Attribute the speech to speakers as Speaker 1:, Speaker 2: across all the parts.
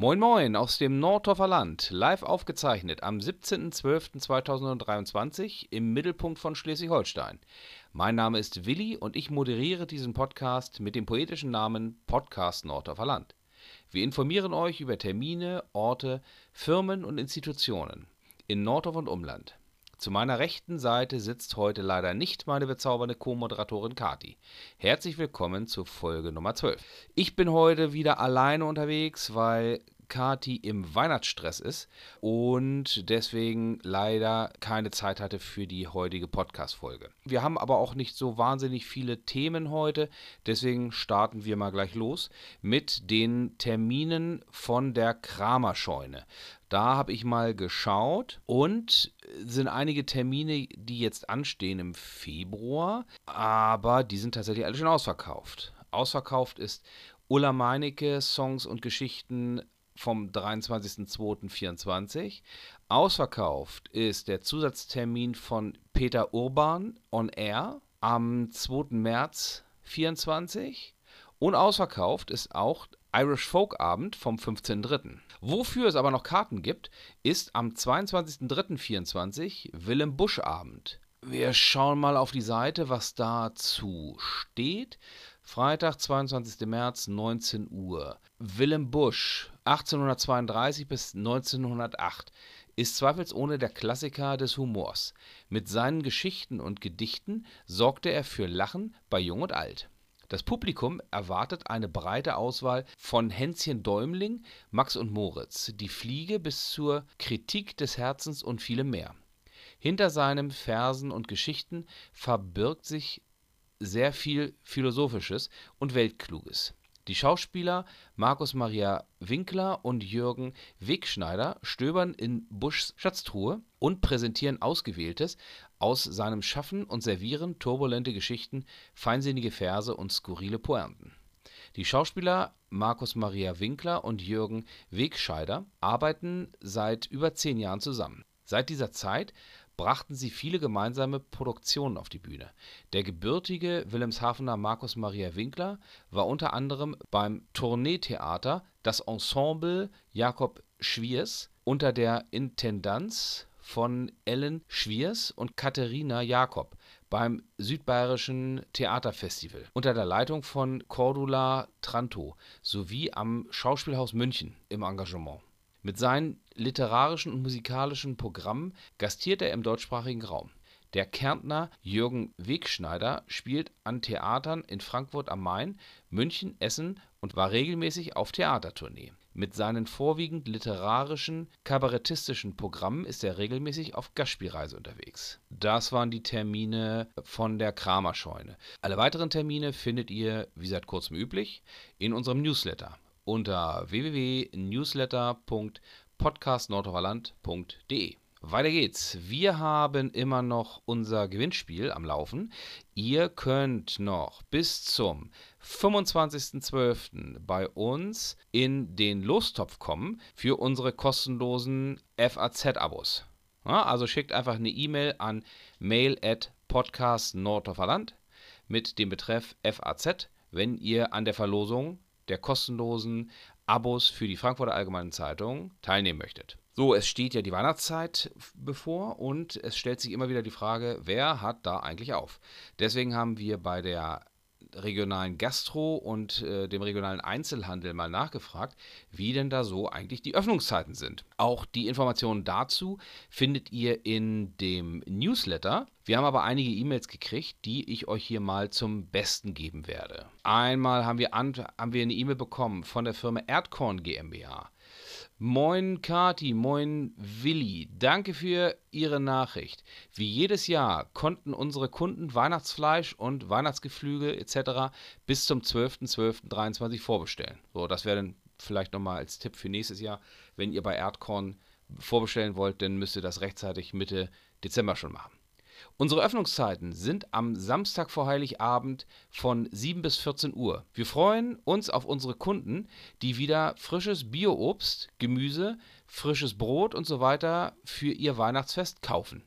Speaker 1: Moin Moin aus dem Nordhoffer Land, live aufgezeichnet am 17.12.2023 im Mittelpunkt von Schleswig-Holstein. Mein Name ist Willi und ich moderiere diesen Podcast mit dem poetischen Namen Podcast Nordhoffer Land. Wir informieren euch über Termine, Orte, Firmen und Institutionen in Nordhoff und Umland. Zu meiner rechten Seite sitzt heute leider nicht meine bezaubernde Co-Moderatorin Kati. Herzlich willkommen zur Folge Nummer 12. Ich bin heute wieder alleine unterwegs, weil Kati im Weihnachtsstress ist und deswegen leider keine Zeit hatte für die heutige Podcast-Folge. Wir haben aber auch nicht so wahnsinnig viele Themen heute, deswegen starten wir mal gleich los mit den Terminen von der Kramerscheune. Da habe ich mal geschaut und sind einige Termine, die jetzt anstehen im Februar, aber die sind tatsächlich alle schon ausverkauft. Ausverkauft ist Ulla Meinecke Songs und Geschichten vom 23.02.24. Ausverkauft ist der Zusatztermin von Peter Urban on Air am 2. März 24. Und ausverkauft ist auch Irish Folk Abend vom 15.03. Wofür es aber noch Karten gibt, ist am 22.03.24 Willem Busch Abend. Wir schauen mal auf die Seite, was dazu steht. Freitag, 22. März, 19 Uhr. Willem Busch, 1832 bis 1908, ist zweifelsohne der Klassiker des Humors. Mit seinen Geschichten und Gedichten sorgte er für Lachen bei Jung und Alt. Das Publikum erwartet eine breite Auswahl von Hänschen Däumling, Max und Moritz, Die Fliege bis zur Kritik des Herzens und vielem mehr. Hinter seinen Versen und Geschichten verbirgt sich sehr viel Philosophisches und Weltkluges. Die Schauspieler Markus Maria Winkler und Jürgen Wegschneider stöbern in Buschs Schatztruhe und präsentieren Ausgewähltes aus seinem Schaffen und servieren turbulente Geschichten, feinsinnige Verse und skurrile Pointen. Die Schauspieler Markus Maria Winkler und Jürgen Wegscheider arbeiten seit über zehn Jahren zusammen. Seit dieser Zeit brachten sie viele gemeinsame Produktionen auf die Bühne. Der gebürtige Wilhelmshavener Markus Maria Winkler war unter anderem beim Tourneetheater Das Ensemble Jakob Schwiers unter der Intendanz von Ellen Schwiers und Katharina Jakob beim Südbayerischen Theaterfestival unter der Leitung von Cordula Trantow sowie am Schauspielhaus München im Engagement mit seinen literarischen und musikalischen Programmen gastiert er im deutschsprachigen Raum. Der Kärntner Jürgen Wegschneider spielt an Theatern in Frankfurt am Main, München, Essen und war regelmäßig auf Theatertournee. Mit seinen vorwiegend literarischen, kabarettistischen Programmen ist er regelmäßig auf Gastspielreise unterwegs. Das waren die Termine von der Kramerscheune. Alle weiteren Termine findet ihr, wie seit kurzem üblich, in unserem Newsletter unter www.newsletter.podcastnordhorland.de. Weiter geht's. Wir haben immer noch unser Gewinnspiel am Laufen. Ihr könnt noch bis zum 25.12. bei uns in den Lostopf kommen für unsere kostenlosen FAZ-Abos. Ja, also schickt einfach eine E-Mail an mail at mit dem Betreff FAZ, wenn ihr an der Verlosung der kostenlosen Abos für die Frankfurter Allgemeinen Zeitung teilnehmen möchtet. So, es steht ja die Weihnachtszeit bevor und es stellt sich immer wieder die Frage, wer hat da eigentlich auf? Deswegen haben wir bei der regionalen Gastro und äh, dem regionalen Einzelhandel mal nachgefragt, wie denn da so eigentlich die Öffnungszeiten sind. Auch die Informationen dazu findet ihr in dem Newsletter. Wir haben aber einige E-Mails gekriegt, die ich euch hier mal zum Besten geben werde. Einmal haben wir, haben wir eine E-Mail bekommen von der Firma Erdkorn GmbH. Moin Kati, moin Willi, danke für Ihre Nachricht. Wie jedes Jahr konnten unsere Kunden Weihnachtsfleisch und Weihnachtsgeflügel etc. bis zum 12.12.23 vorbestellen. So, das wäre dann vielleicht nochmal als Tipp für nächstes Jahr. Wenn ihr bei Erdkorn vorbestellen wollt, dann müsst ihr das rechtzeitig Mitte Dezember schon machen. Unsere Öffnungszeiten sind am Samstag vor Heiligabend von 7 bis 14 Uhr. Wir freuen uns auf unsere Kunden, die wieder frisches Bioobst, Gemüse, frisches Brot und so weiter für ihr Weihnachtsfest kaufen.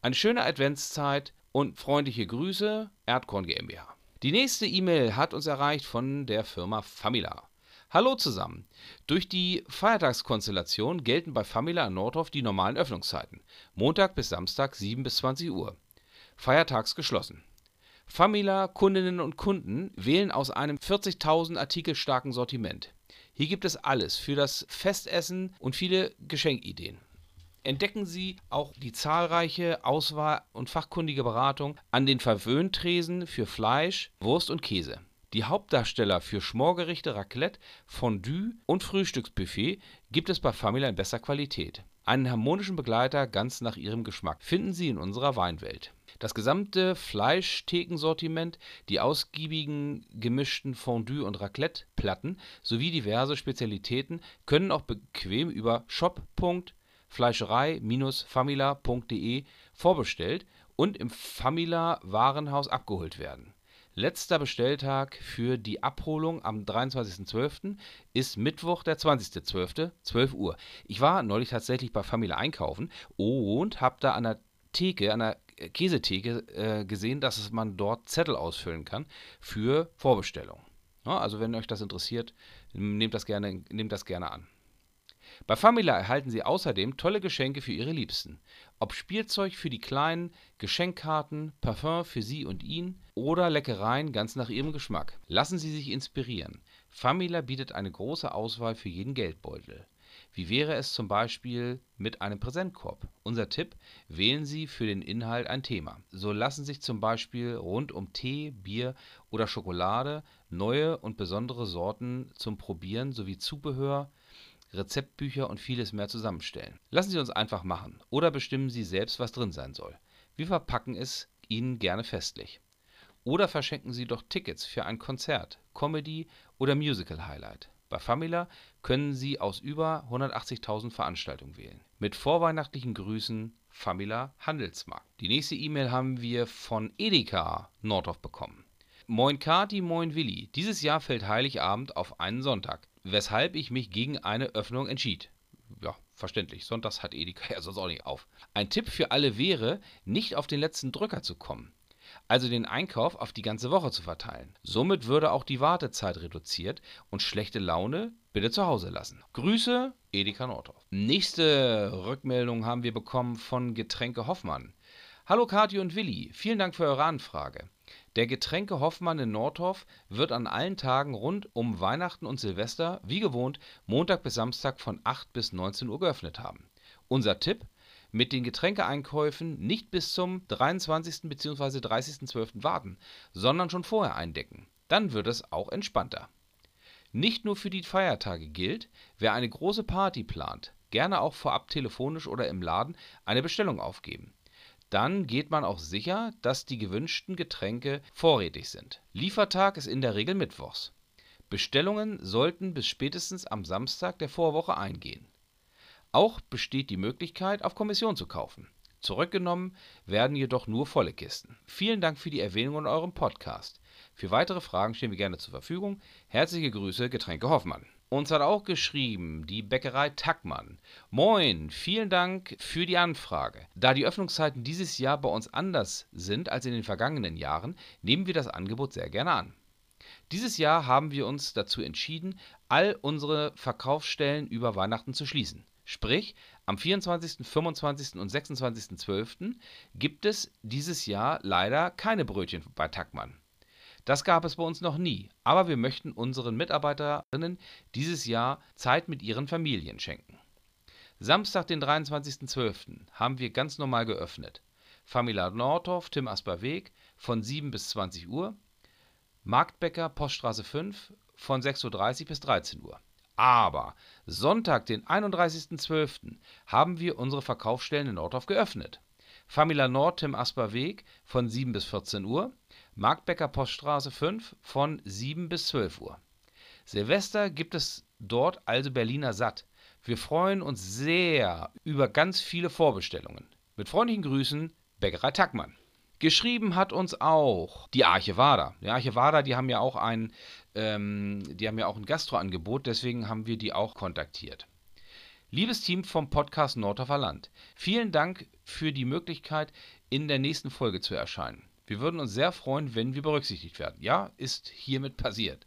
Speaker 1: Eine schöne Adventszeit und freundliche Grüße, Erdkorn GmbH. Die nächste E-Mail hat uns erreicht von der Firma Famila. Hallo zusammen. Durch die Feiertagskonstellation gelten bei Famila in Nordhof die normalen Öffnungszeiten. Montag bis Samstag 7 bis 20 Uhr. Feiertags geschlossen. Famila Kundinnen und Kunden wählen aus einem 40.000 Artikel starken Sortiment. Hier gibt es alles für das Festessen und viele Geschenkideen. Entdecken Sie auch die zahlreiche Auswahl und fachkundige Beratung an den Verwöhntresen für Fleisch, Wurst und Käse. Die Hauptdarsteller für Schmorgerichte, Raclette, Fondue und Frühstücksbuffet gibt es bei Famila in bester Qualität. Einen harmonischen Begleiter ganz nach ihrem Geschmack finden Sie in unserer Weinwelt. Das gesamte Fleischthekensortiment, die ausgiebigen gemischten Fondue und Raclette-Platten sowie diverse Spezialitäten können auch bequem über shop.fleischerei-famila.de vorbestellt und im Famila Warenhaus abgeholt werden Letzter Bestelltag für die Abholung am 23.12. ist Mittwoch, der 20.12., 12 Uhr. Ich war neulich tatsächlich bei Familie einkaufen und habe da an der Theke, an der Käsetheke äh, gesehen, dass man dort Zettel ausfüllen kann für Vorbestellung. Ja, also wenn euch das interessiert, nehmt das gerne, nehmt das gerne an. Bei Famila erhalten Sie außerdem tolle Geschenke für Ihre Liebsten. Ob Spielzeug für die Kleinen, Geschenkkarten, Parfum für sie und ihn oder Leckereien ganz nach Ihrem Geschmack. Lassen Sie sich inspirieren. Famila bietet eine große Auswahl für jeden Geldbeutel. Wie wäre es zum Beispiel mit einem Präsentkorb? Unser Tipp: Wählen Sie für den Inhalt ein Thema. So lassen sich zum Beispiel rund um Tee, Bier oder Schokolade neue und besondere Sorten zum Probieren sowie Zubehör Rezeptbücher und vieles mehr zusammenstellen. Lassen Sie uns einfach machen oder bestimmen Sie selbst, was drin sein soll. Wir verpacken es Ihnen gerne festlich. Oder verschenken Sie doch Tickets für ein Konzert, Comedy oder Musical-Highlight. Bei Famila können Sie aus über 180.000 Veranstaltungen wählen. Mit vorweihnachtlichen Grüßen Famila Handelsmarkt. Die nächste E-Mail haben wir von Edeka Nordorf bekommen. Moin Kati, moin Willi. Dieses Jahr fällt Heiligabend auf einen Sonntag weshalb ich mich gegen eine Öffnung entschied. Ja, verständlich. Sonntags hat Edeka ja sonst auch nicht auf. Ein Tipp für alle wäre, nicht auf den letzten Drücker zu kommen. Also den Einkauf auf die ganze Woche zu verteilen. Somit würde auch die Wartezeit reduziert und schlechte Laune bitte zu Hause lassen. Grüße, Edeka Nordorf. Nächste Rückmeldung haben wir bekommen von Getränke Hoffmann. Hallo Kathi und Willi, vielen Dank für eure Anfrage. Der Getränke Hoffmann in Nordhoff wird an allen Tagen rund um Weihnachten und Silvester wie gewohnt Montag bis Samstag von 8 bis 19 Uhr geöffnet haben. Unser Tipp: Mit den Getränkeeinkäufen nicht bis zum 23. bzw. 30.12. warten, sondern schon vorher eindecken. Dann wird es auch entspannter. Nicht nur für die Feiertage gilt: Wer eine große Party plant, gerne auch vorab telefonisch oder im Laden eine Bestellung aufgeben dann geht man auch sicher, dass die gewünschten Getränke vorrätig sind. Liefertag ist in der Regel mittwochs. Bestellungen sollten bis spätestens am Samstag der Vorwoche eingehen. Auch besteht die Möglichkeit, auf Kommission zu kaufen. Zurückgenommen werden jedoch nur volle Kisten. Vielen Dank für die Erwähnung in eurem Podcast. Für weitere Fragen stehen wir gerne zur Verfügung. Herzliche Grüße, Getränke Hoffmann. Uns hat auch geschrieben die Bäckerei Tackmann. Moin, vielen Dank für die Anfrage. Da die Öffnungszeiten dieses Jahr bei uns anders sind als in den vergangenen Jahren, nehmen wir das Angebot sehr gerne an. Dieses Jahr haben wir uns dazu entschieden, all unsere Verkaufsstellen über Weihnachten zu schließen. Sprich, am 24., 25. und 26.12. gibt es dieses Jahr leider keine Brötchen bei Tackmann. Das gab es bei uns noch nie, aber wir möchten unseren Mitarbeiterinnen dieses Jahr Zeit mit ihren Familien schenken. Samstag, den 23.12. haben wir ganz normal geöffnet. Famila Nordhoff, Tim Asper Weg von 7 bis 20 Uhr. Marktbäcker, Poststraße 5 von 6.30 Uhr bis 13 Uhr. Aber Sonntag, den 31.12. haben wir unsere Verkaufsstellen in Nordhoff geöffnet. Famila Nord, Tim Asper Weg von 7 bis 14 Uhr. Marktbecker Poststraße 5 von 7 bis 12 Uhr. Silvester gibt es dort also Berliner satt. Wir freuen uns sehr über ganz viele Vorbestellungen. Mit freundlichen Grüßen, Bäckerei Tackmann. Geschrieben hat uns auch die Archivada. Die Archivada, die haben ja auch ein, ähm, die haben ja auch ein Gastroangebot, deswegen haben wir die auch kontaktiert. Liebes Team vom Podcast Nordhofer Land, vielen Dank für die Möglichkeit, in der nächsten Folge zu erscheinen. Wir würden uns sehr freuen, wenn wir berücksichtigt werden. Ja, ist hiermit passiert.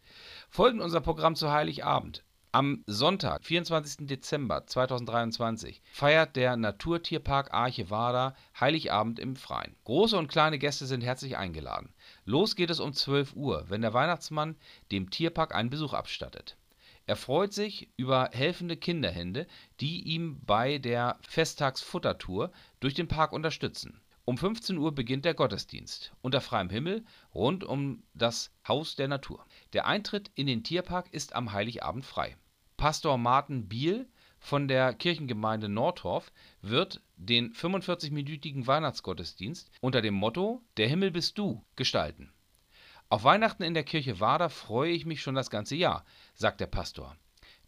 Speaker 1: Folgend unser Programm zu Heiligabend. Am Sonntag, 24. Dezember 2023, feiert der Naturtierpark Archevada Heiligabend im Freien. Große und kleine Gäste sind herzlich eingeladen. Los geht es um 12 Uhr, wenn der Weihnachtsmann dem Tierpark einen Besuch abstattet. Er freut sich über helfende Kinderhände, die ihm bei der Festtagsfuttertour durch den Park unterstützen. Um 15 Uhr beginnt der Gottesdienst unter freiem Himmel rund um das Haus der Natur. Der Eintritt in den Tierpark ist am Heiligabend frei. Pastor Martin Biel von der Kirchengemeinde Nordhorf wird den 45-minütigen Weihnachtsgottesdienst unter dem Motto Der Himmel bist du gestalten. Auf Weihnachten in der Kirche Wader freue ich mich schon das ganze Jahr, sagt der Pastor.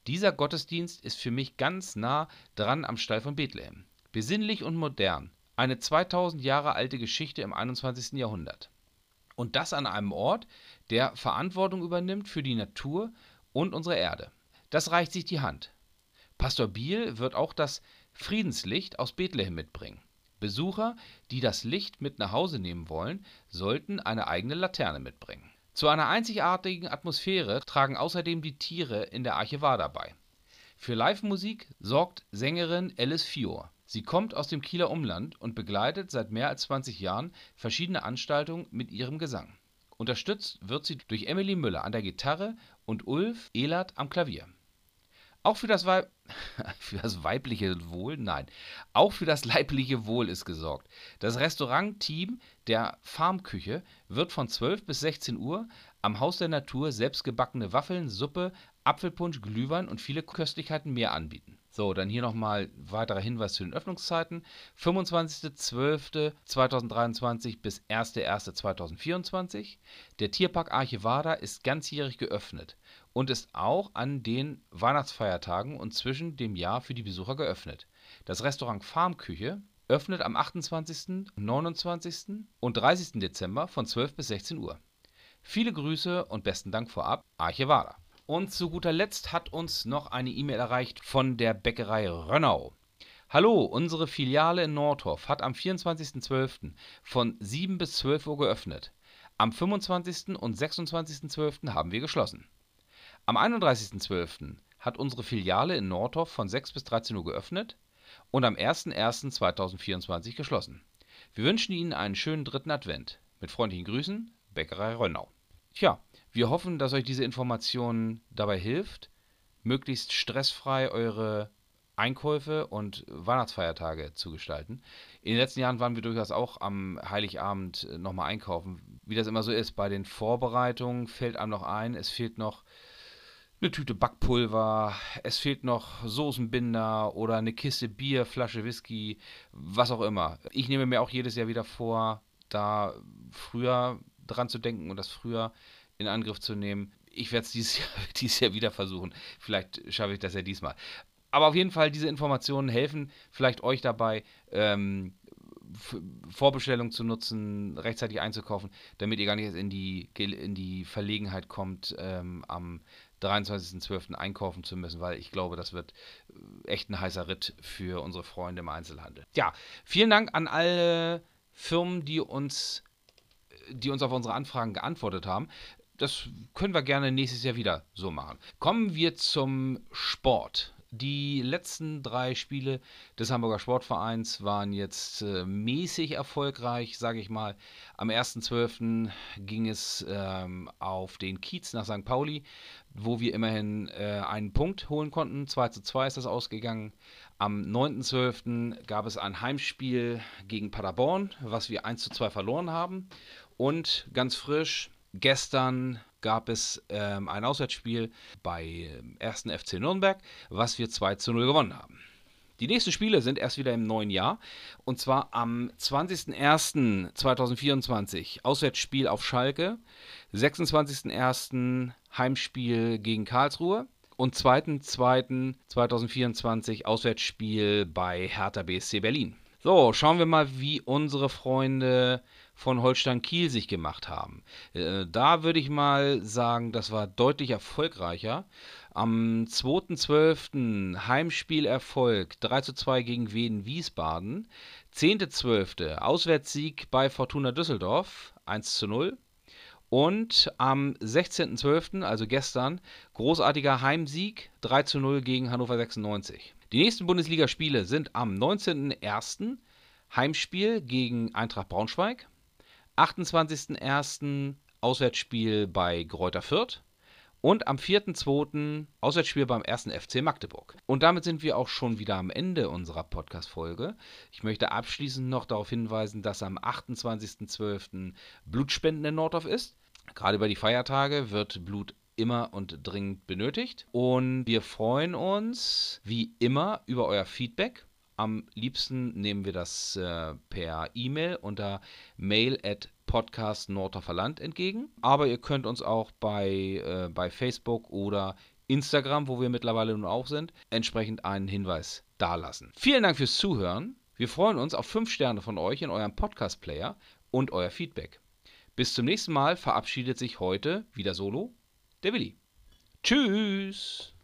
Speaker 1: Dieser Gottesdienst ist für mich ganz nah dran am Stall von Bethlehem. Besinnlich und modern, eine 2000 Jahre alte Geschichte im 21. Jahrhundert. Und das an einem Ort, der Verantwortung übernimmt für die Natur und unsere Erde. Das reicht sich die Hand. Pastor Biel wird auch das Friedenslicht aus Bethlehem mitbringen. Besucher, die das Licht mit nach Hause nehmen wollen, sollten eine eigene Laterne mitbringen. Zu einer einzigartigen Atmosphäre tragen außerdem die Tiere in der Archivada bei. Für Live-Musik sorgt Sängerin Alice Fior. Sie kommt aus dem Kieler Umland und begleitet seit mehr als 20 Jahren verschiedene Anstaltungen mit ihrem Gesang. Unterstützt wird sie durch Emily Müller an der Gitarre und Ulf Ehlert am Klavier. Auch für das, Weib für das weibliche Wohl, nein, auch für das leibliche Wohl ist gesorgt. Das Restaurantteam der Farmküche wird von 12 bis 16 Uhr am Haus der Natur selbstgebackene Waffeln, Suppe, Apfelpunsch, Glühwein und viele Köstlichkeiten mehr anbieten. So, dann hier nochmal weiterer Hinweis zu den Öffnungszeiten. 25.12.2023 bis 1.1.2024. Der Tierpark Archivada ist ganzjährig geöffnet und ist auch an den Weihnachtsfeiertagen und zwischen dem Jahr für die Besucher geöffnet. Das Restaurant Farmküche öffnet am 28., 29. und 30. Dezember von 12 bis 16 Uhr. Viele Grüße und besten Dank vorab, Archivada. Und zu guter Letzt hat uns noch eine E-Mail erreicht von der Bäckerei Rönnau. Hallo, unsere Filiale in Nordhof hat am 24.12. von 7 bis 12 Uhr geöffnet. Am 25. und 26.12. haben wir geschlossen. Am 31.12. hat unsere Filiale in Nordhof von 6 bis 13 Uhr geöffnet und am 01.01.2024 geschlossen. Wir wünschen Ihnen einen schönen dritten Advent. Mit freundlichen Grüßen, Bäckerei Rönnau. Tja, wir hoffen, dass euch diese Information dabei hilft, möglichst stressfrei eure Einkäufe und Weihnachtsfeiertage zu gestalten. In den letzten Jahren waren wir durchaus auch am Heiligabend äh, nochmal einkaufen. Wie das immer so ist, bei den Vorbereitungen fällt einem noch ein, es fehlt noch eine Tüte Backpulver, es fehlt noch Soßenbinder oder eine Kiste Bier, Flasche Whisky, was auch immer. Ich nehme mir auch jedes Jahr wieder vor, da früher dran zu denken und das früher in Angriff zu nehmen. Ich werde es dieses Jahr, dieses Jahr wieder versuchen. Vielleicht schaffe ich das ja diesmal. Aber auf jeden Fall, diese Informationen helfen vielleicht euch dabei, ähm, Vorbestellung zu nutzen, rechtzeitig einzukaufen, damit ihr gar nicht in die, in die Verlegenheit kommt, ähm, am 23.12. einkaufen zu müssen, weil ich glaube, das wird äh, echt ein heißer Ritt für unsere Freunde im Einzelhandel. Ja, vielen Dank an alle Firmen, die uns, die uns auf unsere Anfragen geantwortet haben das können wir gerne nächstes Jahr wieder so machen. Kommen wir zum Sport. Die letzten drei Spiele des Hamburger Sportvereins waren jetzt äh, mäßig erfolgreich, sage ich mal. Am 1.12. ging es ähm, auf den Kiez nach St. Pauli, wo wir immerhin äh, einen Punkt holen konnten. 2 zu 2 ist das ausgegangen. Am 9.12. gab es ein Heimspiel gegen Paderborn, was wir 1 zu 2 verloren haben. Und ganz frisch Gestern gab es ähm, ein Auswärtsspiel bei 1. Ähm, FC Nürnberg, was wir 2 zu 0 gewonnen haben. Die nächsten Spiele sind erst wieder im neuen Jahr und zwar am 20.01.2024 Auswärtsspiel auf Schalke, 26.01. Heimspiel gegen Karlsruhe und 2.02.2024 Auswärtsspiel bei Hertha BSC Berlin. So, schauen wir mal, wie unsere Freunde von Holstein Kiel sich gemacht haben. Äh, da würde ich mal sagen, das war deutlich erfolgreicher. Am 2.12. Heimspielerfolg 3 zu 2 gegen Wien Wiesbaden. 10.12. Auswärtssieg bei Fortuna Düsseldorf 1 zu 0. Und am 16.12., also gestern, großartiger Heimsieg 3 zu 0 gegen Hannover 96. Die nächsten Bundesligaspiele sind am 19.01. Heimspiel gegen Eintracht Braunschweig, 28.01. Auswärtsspiel bei Greuther Fürth und am 4.2. Auswärtsspiel beim 1. FC Magdeburg. Und damit sind wir auch schon wieder am Ende unserer Podcast-Folge. Ich möchte abschließend noch darauf hinweisen, dass am 28.12. Blutspenden in Nordorf ist. Gerade über die Feiertage wird Blut immer und dringend benötigt. Und wir freuen uns wie immer über euer Feedback. Am liebsten nehmen wir das äh, per E-Mail unter mail at Podcast entgegen. Aber ihr könnt uns auch bei, äh, bei Facebook oder Instagram, wo wir mittlerweile nun auch sind, entsprechend einen Hinweis dalassen. Vielen Dank fürs Zuhören. Wir freuen uns auf 5 Sterne von euch in eurem Podcast-Player und euer Feedback. Bis zum nächsten Mal verabschiedet sich heute wieder solo der Willi. Tschüss!